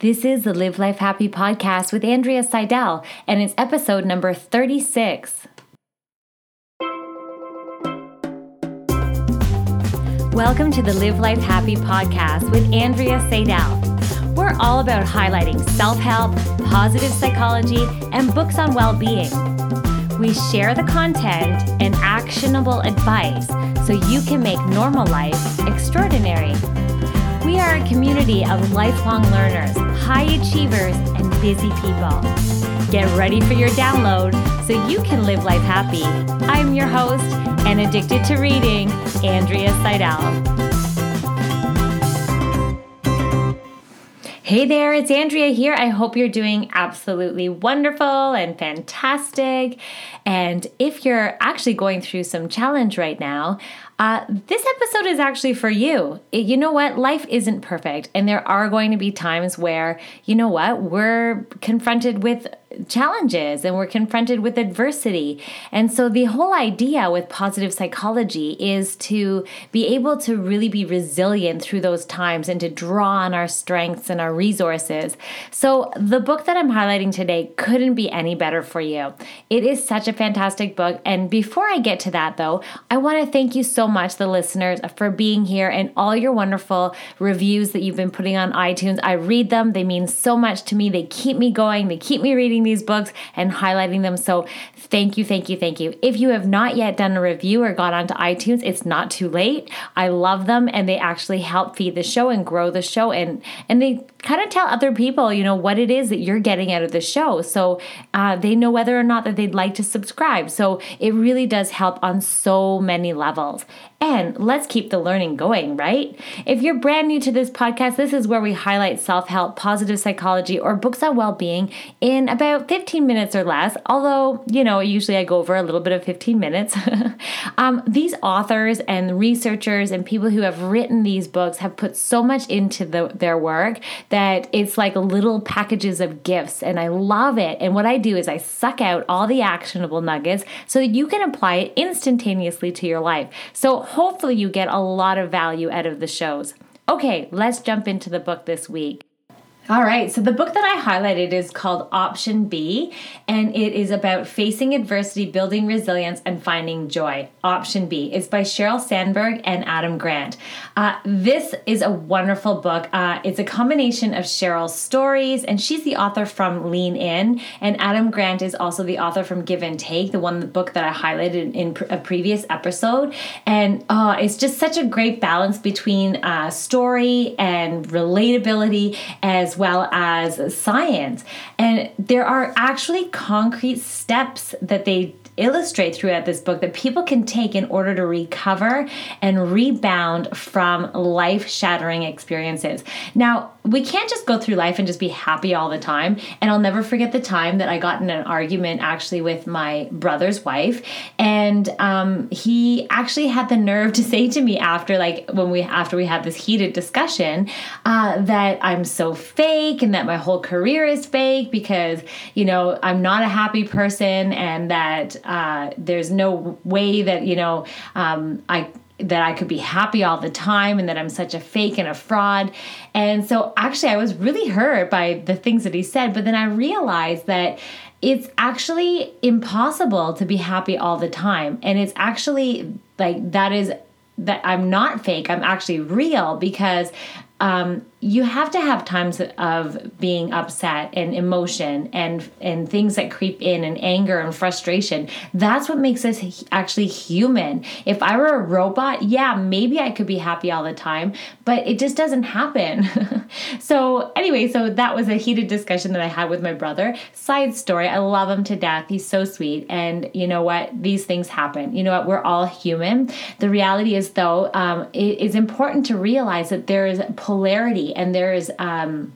This is the Live Life Happy podcast with Andrea Seidel, and it's episode number 36. Welcome to the Live Life Happy podcast with Andrea Seidel. We're all about highlighting self help, positive psychology, and books on well being. We share the content and actionable advice so you can make normal life extraordinary. We are a community of lifelong learners, high achievers, and busy people. Get ready for your download so you can live life happy. I'm your host and addicted to reading, Andrea Seidel. Hey there, it's Andrea here. I hope you're doing absolutely wonderful and fantastic. And if you're actually going through some challenge right now, uh, this episode is actually for you. It, you know what? Life isn't perfect, and there are going to be times where, you know what, we're confronted with challenges and we're confronted with adversity. And so, the whole idea with positive psychology is to be able to really be resilient through those times and to draw on our strengths and our resources. So, the book that I'm highlighting today couldn't be any better for you. It is such a fantastic book. And before I get to that, though, I want to thank you so much, the listeners, for being here and all your wonderful reviews that you've been putting on iTunes. I read them, they mean so much to me. They keep me going, they keep me reading these books and highlighting them. So thank you, thank you, thank you. If you have not yet done a review or got onto iTunes, it's not too late. I love them and they actually help feed the show and grow the show and and they kind of tell other people, you know, what it is that you're getting out of the show. So uh, they know whether or not that they'd like to subscribe. So it really does help on so many levels. And let's keep the learning going, right? If you're brand new to this podcast, this is where we highlight self help, positive psychology, or books on well being in about 15 minutes or less. Although, you know, usually I go over a little bit of 15 minutes. um, these authors and researchers and people who have written these books have put so much into the, their work that it's like little packages of gifts. And I love it. And what I do is I suck out all the actionable nuggets so that you can apply it instantaneously to your life. So hopefully you get a lot of value out of the shows. Okay, let's jump into the book this week. All right, so the book that I highlighted is called Option B, and it is about facing adversity, building resilience, and finding joy. Option B. It's by Sheryl Sandberg and Adam Grant. Uh, this is a wonderful book. Uh, it's a combination of Sheryl's stories, and she's the author from Lean In, and Adam Grant is also the author from Give and Take, the one the book that I highlighted in a previous episode. And uh, it's just such a great balance between uh, story and relatability as well as science. And there are actually concrete steps that they illustrate throughout this book that people can take in order to recover and rebound from life shattering experiences. Now, we can't just go through life and just be happy all the time. And I'll never forget the time that I got in an argument actually with my brother's wife. And um, he actually had the nerve to say to me after, like, when we, after we had this heated discussion, uh, that I'm so fake and that my whole career is fake because, you know, I'm not a happy person and that uh, there's no way that, you know, um, I, that I could be happy all the time and that I'm such a fake and a fraud. And so actually I was really hurt by the things that he said, but then I realized that it's actually impossible to be happy all the time. And it's actually like that is that I'm not fake, I'm actually real because um, you have to have times of being upset and emotion and and things that creep in and anger and frustration. That's what makes us actually human. If i were a robot yeah maybe i could be happy all the time but it just doesn't happen. So anyway so that was a heated discussion that i had with my brother. Side story i love him to death. He's so sweet. And you know what? These things happen. You know what? We're all human. The reality is though um, it is important to realize that there is polarity and there's um,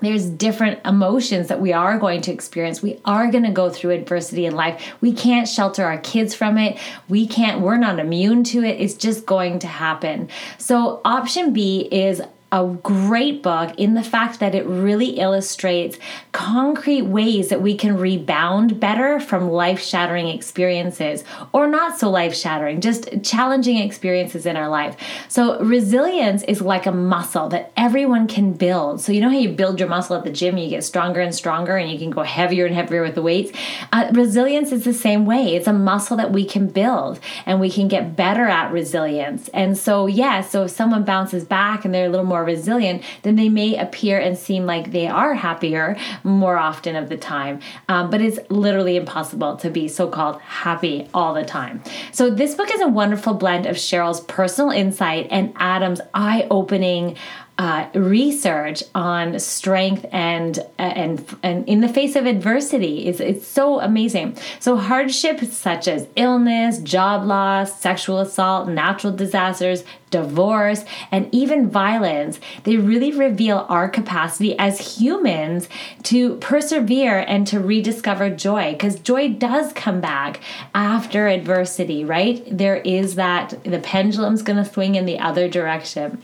there's different emotions that we are going to experience. We are going to go through adversity in life. We can't shelter our kids from it. We can't, we're not immune to it. It's just going to happen. So, option B is a great book in the fact that it really illustrates concrete ways that we can rebound better from life shattering experiences or not so life shattering, just challenging experiences in our life. So, resilience is like a muscle that everyone can build. So, you know how you build your muscle at the gym, you get stronger and stronger, and you can go heavier and heavier with the weights? Uh, resilience is the same way. It's a muscle that we can build and we can get better at resilience. And so, yeah, so if someone bounces back and they're a little more more resilient, then they may appear and seem like they are happier more often of the time. Um, but it's literally impossible to be so called happy all the time. So, this book is a wonderful blend of Sheryl's personal insight and Adam's eye opening uh, research on strength and and and in the face of adversity is it's so amazing. So hardships such as illness, job loss, sexual assault, natural disasters, divorce, and even violence, they really reveal our capacity as humans to persevere and to rediscover joy because joy does come back after adversity, right? There is that the pendulum's going to swing in the other direction.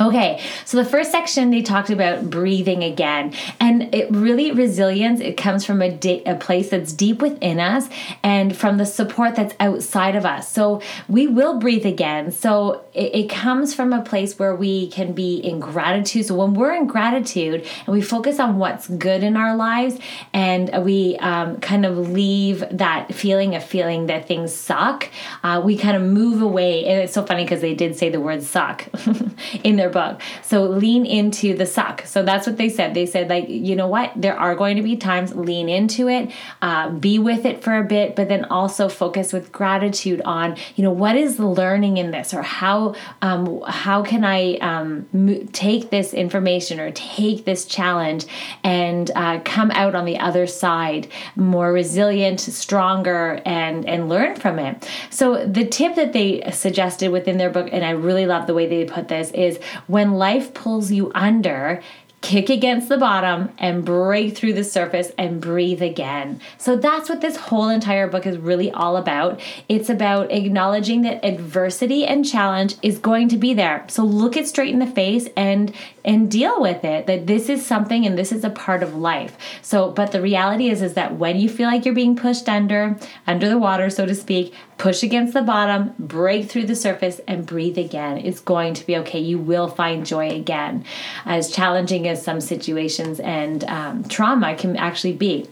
Okay, so the first section they talked about breathing again, and it really resilience. It comes from a, di- a place that's deep within us, and from the support that's outside of us. So we will breathe again. So it, it comes from a place where we can be in gratitude. So when we're in gratitude and we focus on what's good in our lives, and we um, kind of leave that feeling of feeling that things suck, uh, we kind of move away. And it's so funny because they did say the word suck in their book. So lean into the suck. So that's what they said. They said, like, you know what? There are going to be times, lean into it, uh, be with it for a bit, but then also focus with gratitude on, you know, what is the learning in this or how, um, how can I um, mo- take this information or take this challenge and uh, come out on the other side more resilient, stronger, and, and learn from it. So the tip that they suggested within their book, and I really love the way they put this, is when life pulls you under, kick against the bottom and break through the surface and breathe again. So that's what this whole entire book is really all about. It's about acknowledging that adversity and challenge is going to be there. So look it straight in the face and and deal with it that this is something and this is a part of life. So but the reality is is that when you feel like you're being pushed under under the water so to speak, push against the bottom, break through the surface, and breathe again. It's going to be okay. You will find joy again. As challenging as some situations and um, trauma can actually be.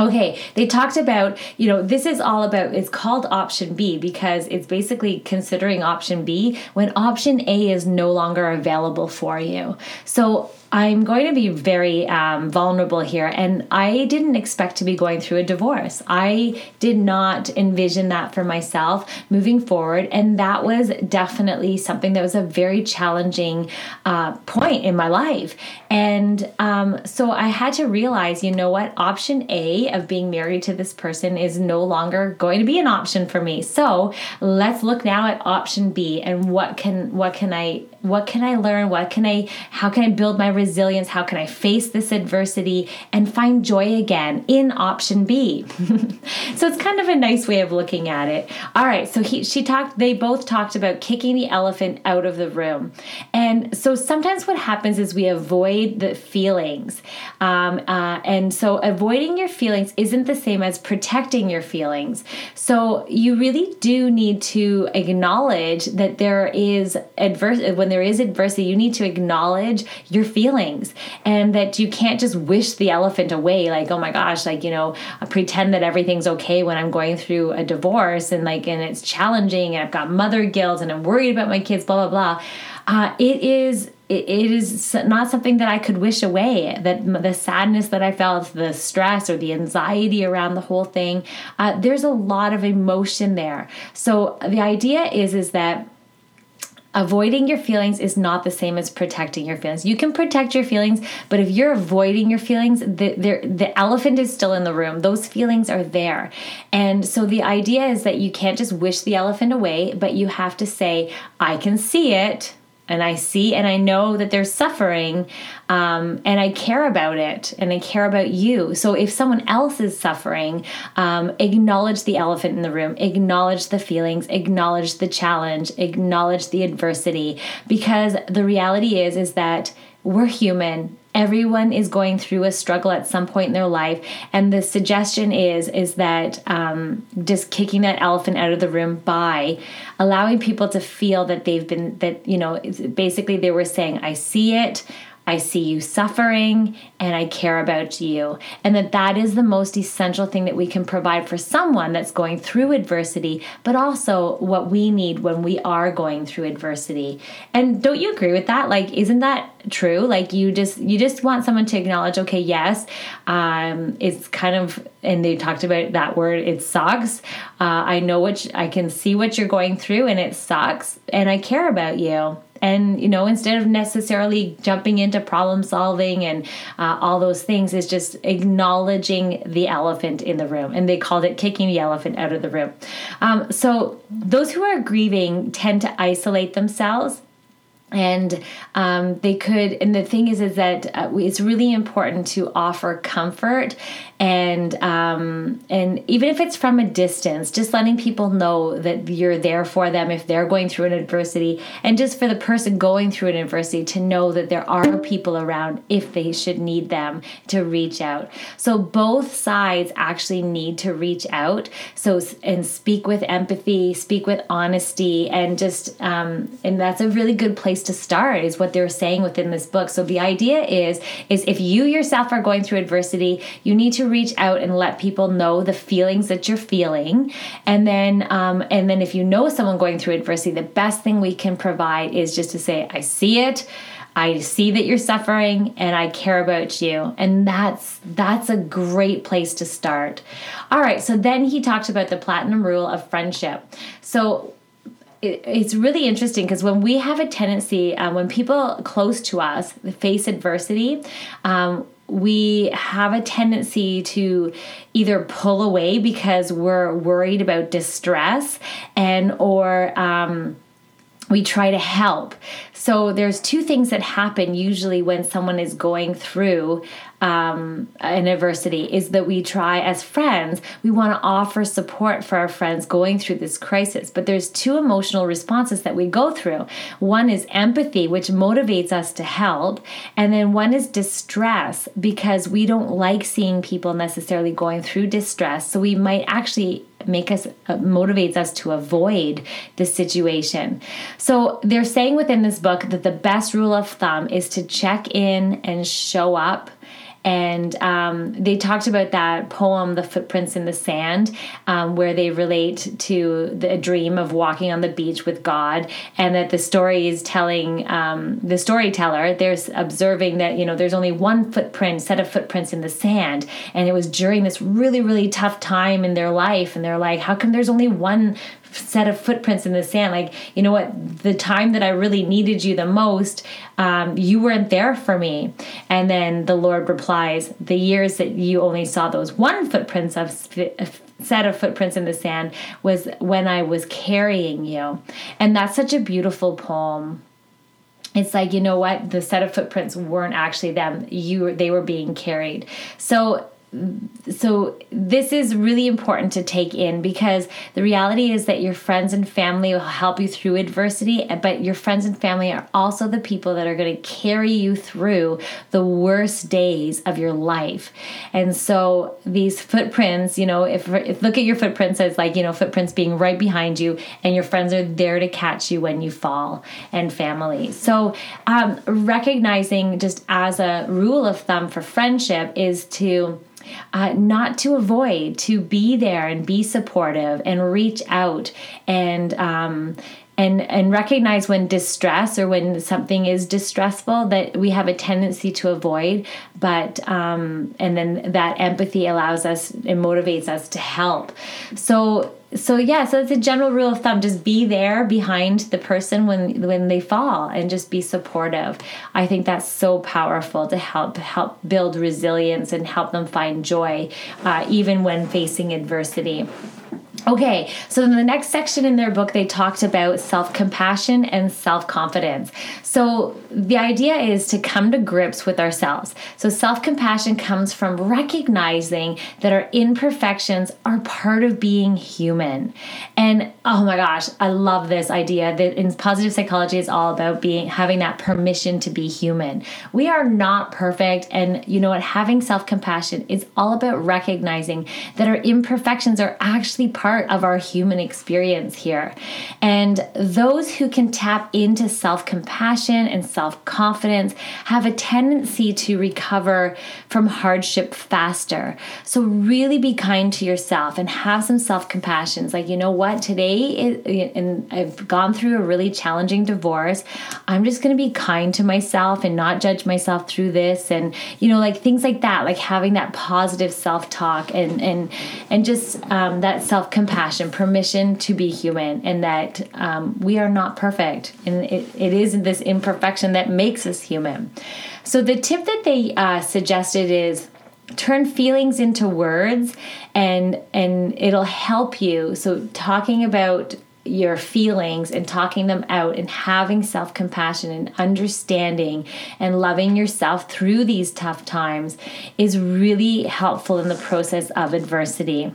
Okay, they talked about, you know, this is all about, it's called option B because it's basically considering option B when option A is no longer available for you. So I'm going to be very um, vulnerable here, and I didn't expect to be going through a divorce. I did not envision that for myself moving forward, and that was definitely something that was a very challenging uh, point in my life. And um, so I had to realize, you know what, option A of being married to this person is no longer going to be an option for me. So let's look now at option B and what can what can I what can I learn? What can I, how can I build my resilience? How can I face this adversity and find joy again in option B? so it's kind of a nice way of looking at it. All right. So he, she talked, they both talked about kicking the elephant out of the room. And so sometimes what happens is we avoid the feelings. Um, uh, and so avoiding your feelings isn't the same as protecting your feelings. So you really do need to acknowledge that there is adverse, when there there is adversity, you need to acknowledge your feelings and that you can't just wish the elephant away, like, oh my gosh, like, you know, pretend that everything's okay when I'm going through a divorce and like, and it's challenging and I've got mother guilt and I'm worried about my kids, blah, blah, blah. Uh, it is it is not something that I could wish away. That the sadness that I felt, the stress or the anxiety around the whole thing, uh, there's a lot of emotion there. So the idea is is that avoiding your feelings is not the same as protecting your feelings. You can protect your feelings, but if you're avoiding your feelings, the, the, elephant is still in the room. Those feelings are there. And so the idea is that you can't just wish the elephant away, but you have to say, I can see it and I see and I know that they're suffering, um, and I care about it and I care about you. So if someone else is suffering, um, acknowledge the elephant in the room, acknowledge the feelings, acknowledge the challenge, acknowledge the adversity, because the reality is is that we're human everyone is going through a struggle at some point in their life. And the suggestion is is that um, just kicking that elephant out of the room by allowing people to feel that they've been that you know basically they were saying i see it I see you suffering and I care about you. And that that is the most essential thing that we can provide for someone that's going through adversity, but also what we need when we are going through adversity. And don't you agree with that? Like isn't that true? Like you just you just want someone to acknowledge, okay, yes, um it's kind of and they talked about that word it sucks. Uh, I know what I can see what you're going through and it sucks and I care about you and you know instead of necessarily jumping into problem solving and uh, all those things is just acknowledging the elephant in the room. And they called it kicking the elephant out of the room. Um, so those who are grieving tend to isolate themselves. And um, they could and the thing is is that uh, it's really important to offer comfort and um, and even if it's from a distance just letting people know that you're there for them if they're going through an adversity. And just for the person going through an adversity to know that there are people around if they should need them to reach out. So both sides actually need to reach out. So and speak with empathy speak with honesty and just um, and that's a really good place to start is what they're saying within this book. So the idea is is if you yourself are going through adversity you need to reach out and let people know the feelings that you're feeling and then um, and then if you know someone going through adversity the best thing we can provide is just to say i see it I see that you're suffering and I care about you. And that's that's a great place to start. All right, so then he talked about the platinum rule of friendship. So it's really interesting because when we have a tendency, um, when people close to us face adversity, um, we have a tendency to either pull away because we're worried about distress and or um, we try to help. So there's two things that happen usually when someone is going through um, adversity is that we try as friends, we want to offer support for our friends going through this crisis. But there's two emotional responses that we go through. One is empathy, which motivates us to help, and then one is distress because we don't like seeing people necessarily going through distress. So we might actually make us uh, motivates us to avoid the situation. So they're saying within this book that the best rule of thumb is to check in and show up and um, they talked about that poem, "The Footprints in the Sand," um, where they relate to the dream of walking on the beach with God, and that the story is telling um, the storyteller. There's observing that you know there's only one footprint, set of footprints in the sand, and it was during this really really tough time in their life, and they're like, how come there's only one set of footprints in the sand. Like, you know what? The time that I really needed you the most, um, you weren't there for me. And then the Lord replies, The years that you only saw those one footprints of set of footprints in the sand was when I was carrying you. And that's such a beautiful poem it's like you know what the set of footprints weren't actually them you they were being carried so so this is really important to take in because the reality is that your friends and family will help you through adversity but your friends and family are also the people that are going to carry you through the worst days of your life. And so these footprints you know if, if look at your footprints as like you know footprints being right behind you and your friends are there to catch you when you fall and family. So um, recognizing just as a rule of thumb for friendship is to uh, not to avoid, to be there and be supportive and reach out and um, and and recognize when distress or when something is distressful that we have a tendency to avoid but um, and then that empathy allows us and motivates us to help. So so yeah so it's a general rule of thumb just be there behind the person when when they fall and just be supportive. I think that's so powerful to help help build resilience and help them find joy uh, even when facing adversity Okay, so in the next section in their book, they talked about self compassion and self confidence. So the idea is to come to grips with ourselves. So self compassion comes from recognizing that our imperfections are part of being human. And oh my gosh, I love this idea that in positive psychology is all about being having that permission to be human. We are not perfect, and you know what? Having self compassion is all about recognizing that our imperfections are actually part part of our human experience here. And those who can tap into self compassion and self confidence have a tendency to recover from hardship faster. So, really be kind to yourself and have some self compassion. It's like, you know what, today, is, and I've gone through a really challenging divorce. I'm just going to be kind to myself and not judge myself through this. And, you know, like things like that, like having that positive self talk and, and, and just um, that self compassion compassion, permission to be human, and that um, we are not perfect. And it, it is this imperfection that makes us human. So, the tip that they uh, suggested is turn feelings into words and and it'll help you so talking about your feelings and talking them out and having self compassion and understanding and loving yourself through these tough times is really helpful in the process of adversity.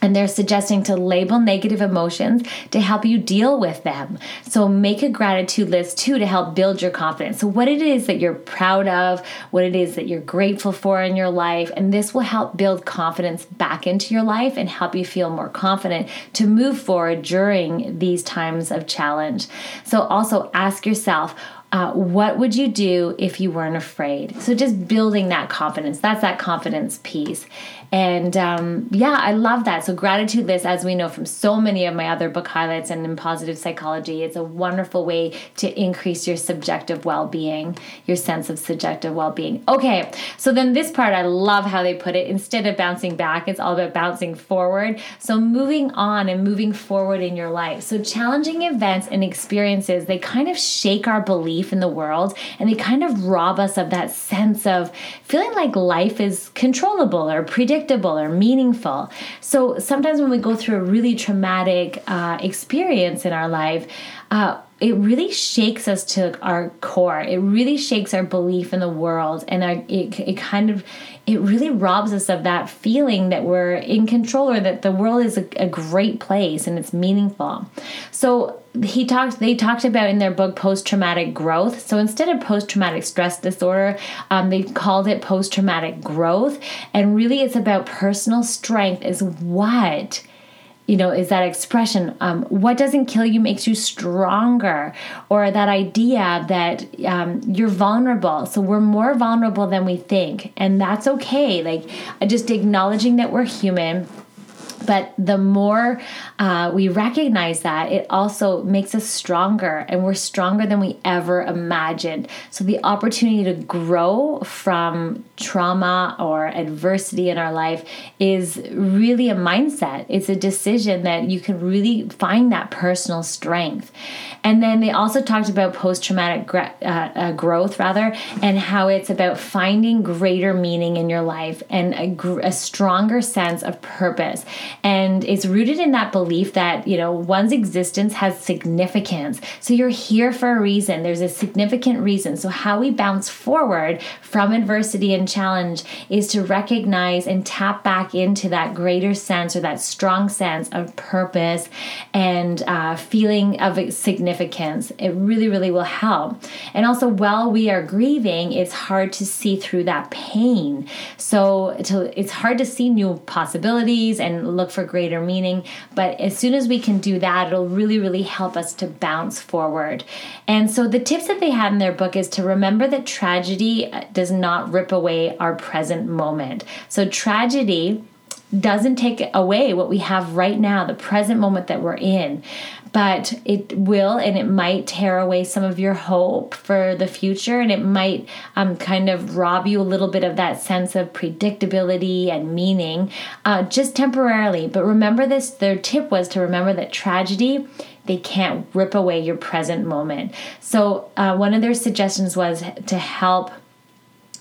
And they're suggesting to label negative emotions to help you deal with them. So make a gratitude list too to help build your confidence. So, what it is that you're proud of, what it is that you're grateful for in your life, and this will help build confidence back into your life and help you feel more confident to move forward during these times of challenge. So, also ask yourself, uh, what would you do if you weren't afraid? So, just building that confidence. That's that confidence piece. And um, yeah, I love that. So, gratitude list, as we know from so many of my other book highlights and in positive psychology, it's a wonderful way to increase your subjective well being, your sense of subjective well being. Okay, so then this part, I love how they put it. Instead of bouncing back, it's all about bouncing forward. So, moving on and moving forward in your life. So, challenging events and experiences, they kind of shake our belief in the world and they kind of rob us of that sense of feeling like life is controllable or predictable predictable or meaningful. So sometimes when we go through a really traumatic uh, experience in our life, uh, it really shakes us to our core. It really shakes our belief in the world, and our, it, it kind of it really robs us of that feeling that we're in control or that the world is a, a great place and it's meaningful. So he talked they talked about in their book post-traumatic growth so instead of post-traumatic stress disorder um, they called it post-traumatic growth and really it's about personal strength is what you know is that expression um, what doesn't kill you makes you stronger or that idea that um, you're vulnerable. So we're more vulnerable than we think and that's okay. Like just acknowledging that we're human but the more uh, we recognize that, it also makes us stronger and we're stronger than we ever imagined. So, the opportunity to grow from trauma or adversity in our life is really a mindset. It's a decision that you can really find that personal strength. And then they also talked about post traumatic uh, uh, growth, rather, and how it's about finding greater meaning in your life and a, gr- a stronger sense of purpose and it's rooted in that belief that you know one's existence has significance. So you're here for a reason. There's a significant reason. So how we bounce forward from adversity and challenge is to recognize and tap back into that greater sense or that strong sense of purpose and uh, feeling of significance. It really really will help. And also while we are grieving it's hard to see through that pain. So to, it's hard to see new possibilities and look for greater meaning. But as soon as we can do that, it'll really, really help us to bounce forward. And so the tips that they had in their book is to remember that tragedy uh, does not rip away our present moment. So tragedy doesn't take away what we have right now, the present moment that we're in. But it will and it might tear away some of your hope for the future and it might um, kind of rob you a little bit of that sense of predictability and meaning uh, just temporarily. But remember this their tip was to remember that tragedy they can't rip away your present moment. So uh, one of their suggestions was to help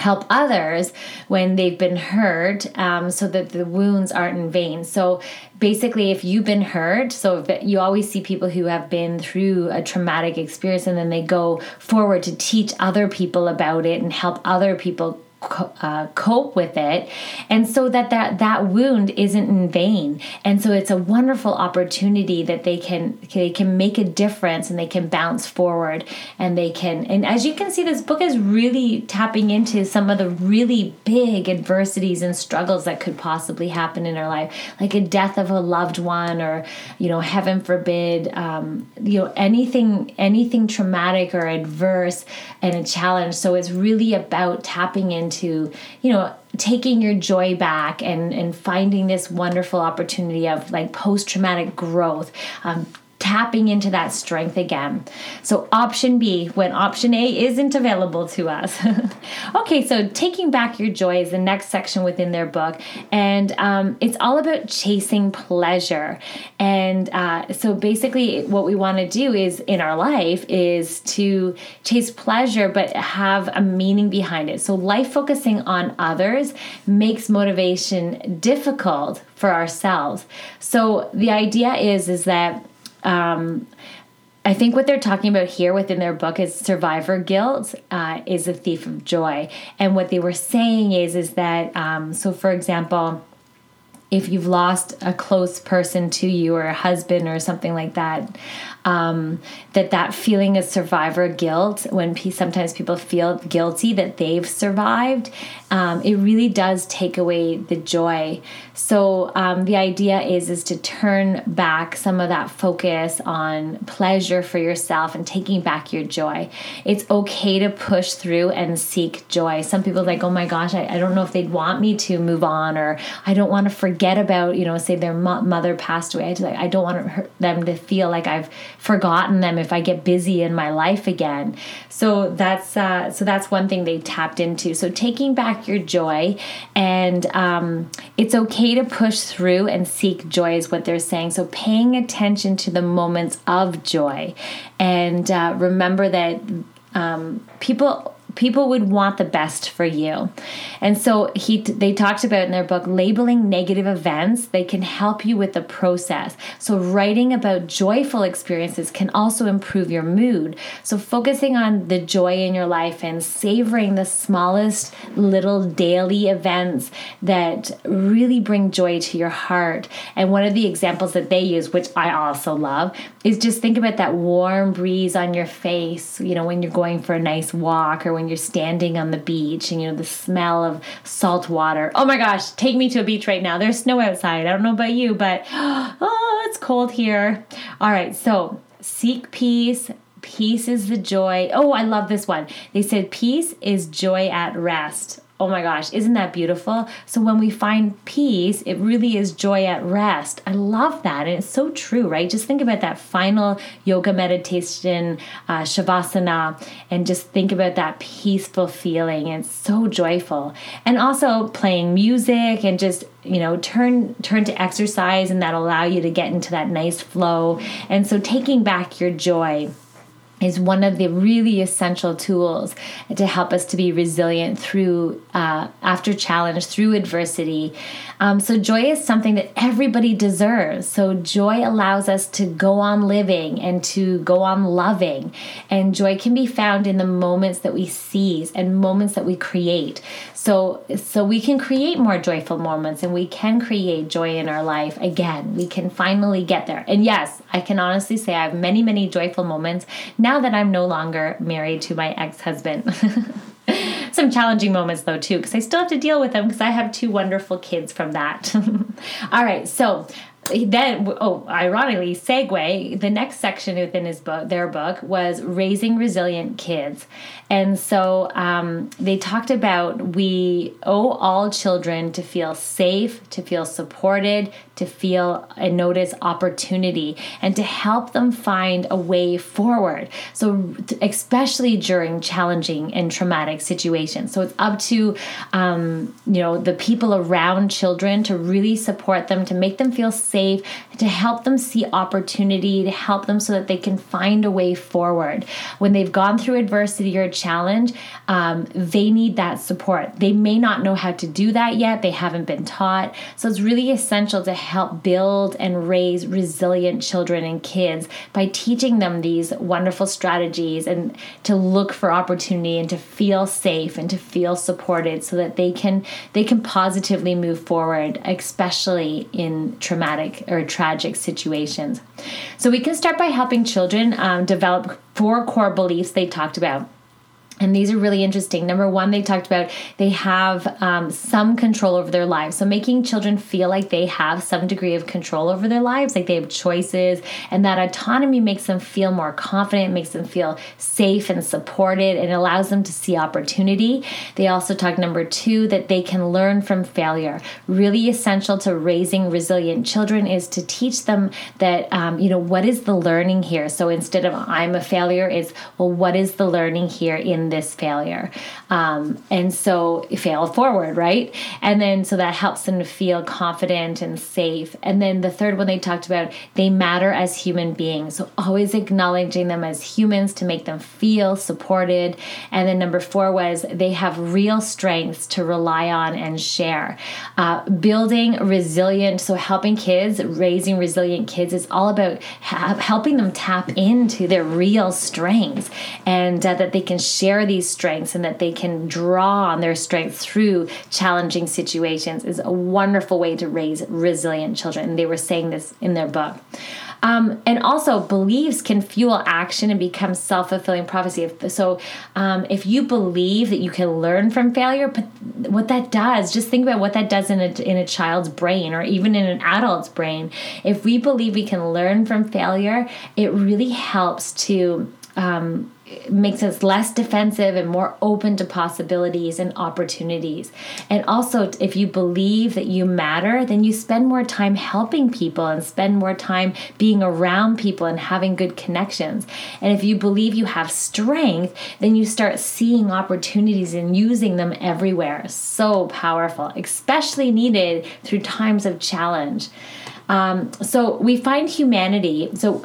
help others when they've been hurt um, so that the wounds aren't in vain. So basically if you've been hurt so you always see people who have been through a traumatic experience and then they go forward to teach other people about it and help other people uh, cope with it. And so that, that that wound isn't in vain. And so it's a wonderful opportunity that they can they can make a difference and they can bounce forward and they can and as you can see this book is really tapping into some of the really big adversities and struggles that could possibly happen in our life like a death of a loved one or you know heaven forbid um, you know anything anything traumatic or adverse and a challenge. So it's really about tapping into into you know taking your joy back and and finding this wonderful opportunity of like post traumatic growth. Um, tapping into that strength again. So, option B, when option A isn't available to us. okay, so taking back your joy is the next section within their book, and um, it's all about chasing pleasure. And uh, so, basically, what we want to do is in our life is to chase pleasure, but have a meaning behind it. So, life focusing on others makes motivation difficult for ourselves. So, the idea is is that um, I think what they're talking about here within their book is survivor guilt uh, is a thief of joy, and what they were saying is is that um, so for example, if you've lost a close person to you or a husband or something like that, um, that that feeling of survivor guilt when pe- sometimes people feel guilty that they've survived um, it really does take away the joy so um, the idea is is to turn back some of that focus on pleasure for yourself and taking back your joy it's okay to push through and seek joy some people like oh my gosh I, I don't know if they'd want me to move on or i don't want to forget about you know say their mo- mother passed away I, I don't want them to feel like i've forgotten them if I get busy in my life again. So that's uh, so that's one thing they tapped into. So taking back your joy, and um, it's okay to push through and seek joy is what they're saying. So paying attention to the moments of joy, and uh, remember that um, people people would want the best for you. And so he they talked about in their book labeling negative events they can help you with the process. So writing about joyful experiences can also improve your mood. So focusing on the joy in your life and savoring the smallest little daily events that really bring joy to your heart. And one of the examples that they use which i also love is just think about that warm breeze on your face you know when you're going for a nice walk or when when you're standing on the beach and you know the smell of salt water. Oh my gosh, take me to a beach right now. There's snow outside. I don't know about you, but oh, it's cold here. All right, so seek peace. Peace is the joy. Oh, I love this one. They said peace is joy at rest. Oh my gosh, isn't that beautiful? So when we find peace, it really is joy at rest. I love that. And it's so true, right? Just think about that final yoga meditation, uh, Shavasana, and just think about that peaceful feeling. It's so joyful. And also playing music and just you know turn turn to exercise and that'll allow you to get into that nice flow and so taking back your joy is one of the really essential tools to help us to be resilient through uh, after challenge through adversity. Um, so joy is something that everybody deserves. So joy allows us to go on living and to go on loving. And joy can be found in the moments that we seize and moments that we create. So so we can create more joyful moments and we can create joy in our life again. We can finally get there. And yes i can honestly say i have many many joyful moments. Now that i'm no longer married to my ex-husband. Some challenging moments though too because i still have to deal with them because i have two wonderful kids from that. All right so then oh ironically segue the next section within his book their book was raising resilient kids. And so um, they talked about we owe all children to feel safe to feel supported to feel and notice opportunity and to help them find a way forward. So especially during challenging and traumatic situations. So it's up to um, you know the people around children to really support them to make them feel safe safe, to help them see opportunity, to help them so that they can find a way forward. When they've gone through adversity or challenge, um, they need that support. They may not know how to do that yet, they haven't been taught. So it's really essential to help build and raise resilient children and kids by teaching them these wonderful strategies and to look for opportunity and to feel safe and to feel supported so that they can they can positively move forward especially in traumatic or tragic situations. So we can start by helping children um, develop four core beliefs they talked about and these are really interesting. Number one, they talked about they have um, some control over their lives. So, making children feel like they have some degree of control over their lives, like they have choices, and that autonomy makes them feel more confident, makes them feel safe and supported, and allows them to see opportunity. They also talked, number two, that they can learn from failure. Really essential to raising resilient children is to teach them that, um, you know, what is the learning here? So, instead of I'm a failure, it's, well, what is the learning here in this failure. Um, and so fail forward, right? And then so that helps them to feel confident and safe. And then the third one they talked about, they matter as human beings. So always acknowledging them as humans to make them feel supported. And then number four was they have real strengths to rely on and share. Uh, building resilient, so helping kids, raising resilient kids is all about ha- helping them tap into their real strengths and uh, that they can share these strengths and that they can draw on their strengths through challenging situations is a wonderful way to raise resilient children. And they were saying this in their book. Um, and also, beliefs can fuel action and become self fulfilling prophecy. So, um, if you believe that you can learn from failure, but what that does, just think about what that does in a, in a child's brain or even in an adult's brain. If we believe we can learn from failure, it really helps to. Um, makes us less defensive and more open to possibilities and opportunities. And also, if you believe that you matter, then you spend more time helping people and spend more time being around people and having good connections. And if you believe you have strength, then you start seeing opportunities and using them everywhere. So powerful, especially needed through times of challenge. Um, so we find humanity. So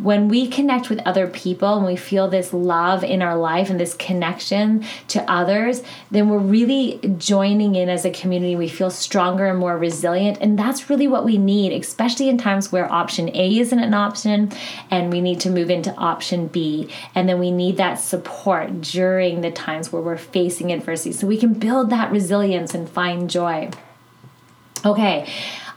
when we connect with other people and we feel this love in our life and this connection to others, then we're really joining in as a community. We feel stronger and more resilient. And that's really what we need, especially in times where option A isn't an option and we need to move into option B. And then we need that support during the times where we're facing adversity so we can build that resilience and find joy. Okay,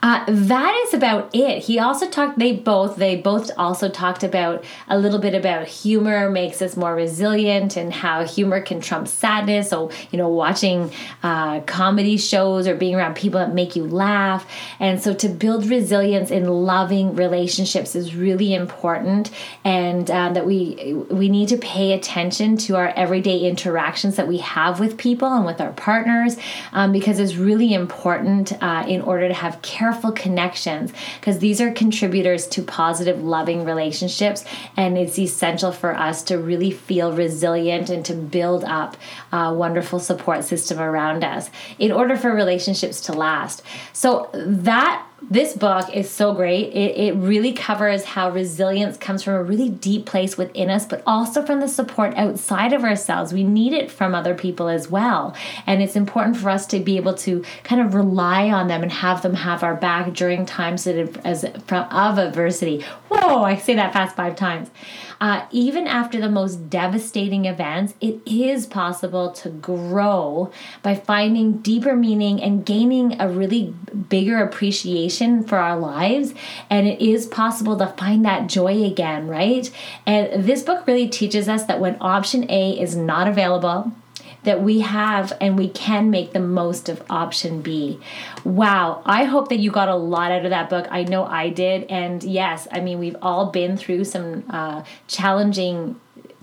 uh, that is about it. He also talked. They both. They both also talked about a little bit about humor makes us more resilient and how humor can trump sadness. So you know, watching uh, comedy shows or being around people that make you laugh, and so to build resilience in loving relationships is really important, and uh, that we we need to pay attention to our everyday interactions that we have with people and with our partners, um, because it's really important uh, in order to have careful powerful connections because these are contributors to positive, loving relationships. And it's essential for us to really feel resilient and to build up a wonderful support system around us in order for relationships to last. So, that this book is so great. It, it really covers how resilience comes from a really deep place within us, but also from the support outside of ourselves. We need it from other people as well. And it's important for us to be able to kind of rely on them and have them have our back during times of, as, of adversity. Whoa, I say that fast five times. Uh, even after the most devastating events, it is possible to grow by finding deeper meaning and gaining a really bigger appreciation for our lives. And it is possible to find that joy again, right? And this book really teaches us that when option A is not available, that we have and we can make the most of option B. Wow, I hope that you got a lot out of that book. I know I did. And yes, I mean, we've all been through some uh, challenging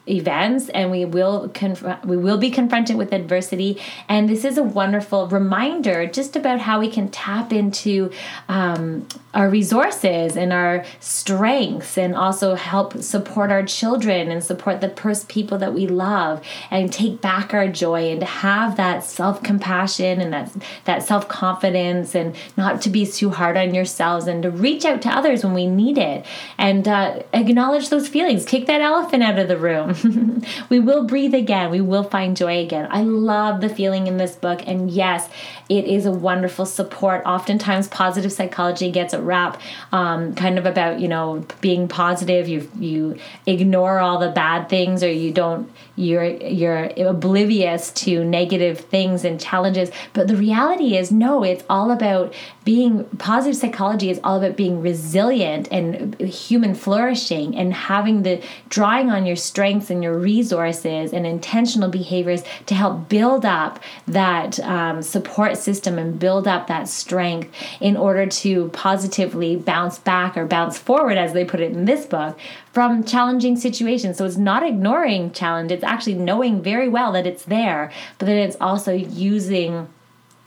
events and we will confront we will be confronted with adversity. And this is a wonderful reminder just about how we can tap into um, our resources and our strengths and also help support our children and support the pers- people that we love and take back our joy and to have that self-compassion and that that self-confidence and not to be too hard on yourselves and to reach out to others when we need it. And uh, acknowledge those feelings. Kick that elephant out of the room we will breathe again. We will find joy again. I love the feeling in this book. And yes it is a wonderful support. Oftentimes positive psychology gets a rap um, kind of about you know being positive. You you ignore all the bad things or you don't you're you're oblivious to negative things and challenges. But the reality is no it's all about being positive psychology is all about being resilient and human flourishing and having the drawing on your strengths and your resources and intentional behaviors to help build up that um, support system and build up that strength in order to positively bounce back or bounce forward as they put it in this book from challenging situations. So it's not ignoring challenge it's actually knowing very well that it's there but then it's also using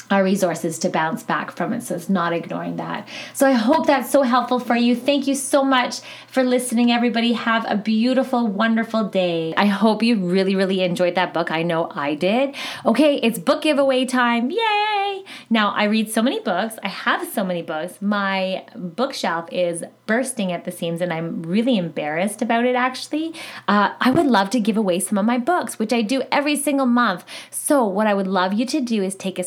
our resources to bounce back from it. So it's not ignoring that. So I hope that's so helpful for you. Thank you so much for listening, everybody. Have a beautiful, wonderful day. I hope you really, really enjoyed that book. I know I did. Okay, it's book giveaway time. Yay! Now, I read so many books. I have so many books. My bookshelf is bursting at the seams, and I'm really embarrassed about it actually. Uh, I would love to give away some of my books, which I do every single month. So, what I would love you to do is take a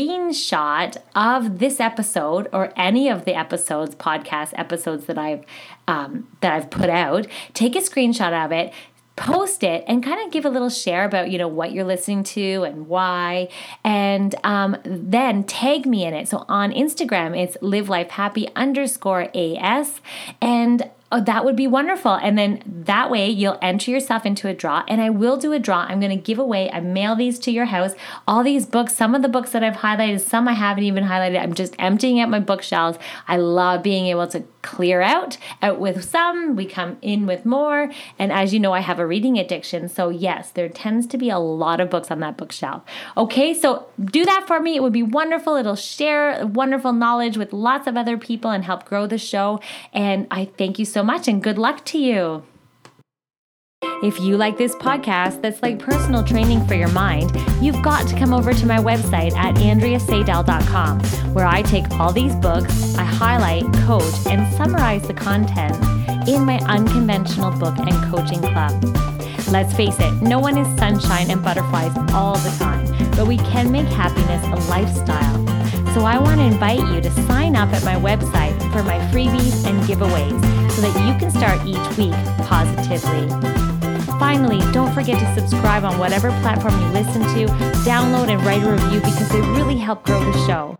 screenshot of this episode or any of the episodes, podcast episodes that I've um, that I've put out. Take a screenshot of it, post it and kind of give a little share about you know what you're listening to and why and um, then tag me in it so on instagram it's live life happy underscore as and Oh, that would be wonderful. And then that way you'll enter yourself into a draw. And I will do a draw. I'm going to give away, I mail these to your house. All these books, some of the books that I've highlighted, some I haven't even highlighted. I'm just emptying out my bookshelves. I love being able to clear out out with some we come in with more. And as you know i have a reading addiction. So yes there tends to be a lot of books on that bookshelf. Okay so do that for me. It would be wonderful. It'll share wonderful knowledge with lots of other people and help grow the show. And i thank you so much and good luck to you if you like this podcast that's like personal training for your mind, you've got to come over to my website at andreaseidel.com, where I take all these books, I highlight, coach, and summarize the content in my unconventional book and coaching club. Let's face it, no one is sunshine and butterflies all the time, but we can make happiness a lifestyle. So I want to invite you to sign up at my website for my freebies and giveaways so that you can start each week positively. Finally, don't forget to subscribe on whatever platform you listen to, download and write a review because they really help grow the show.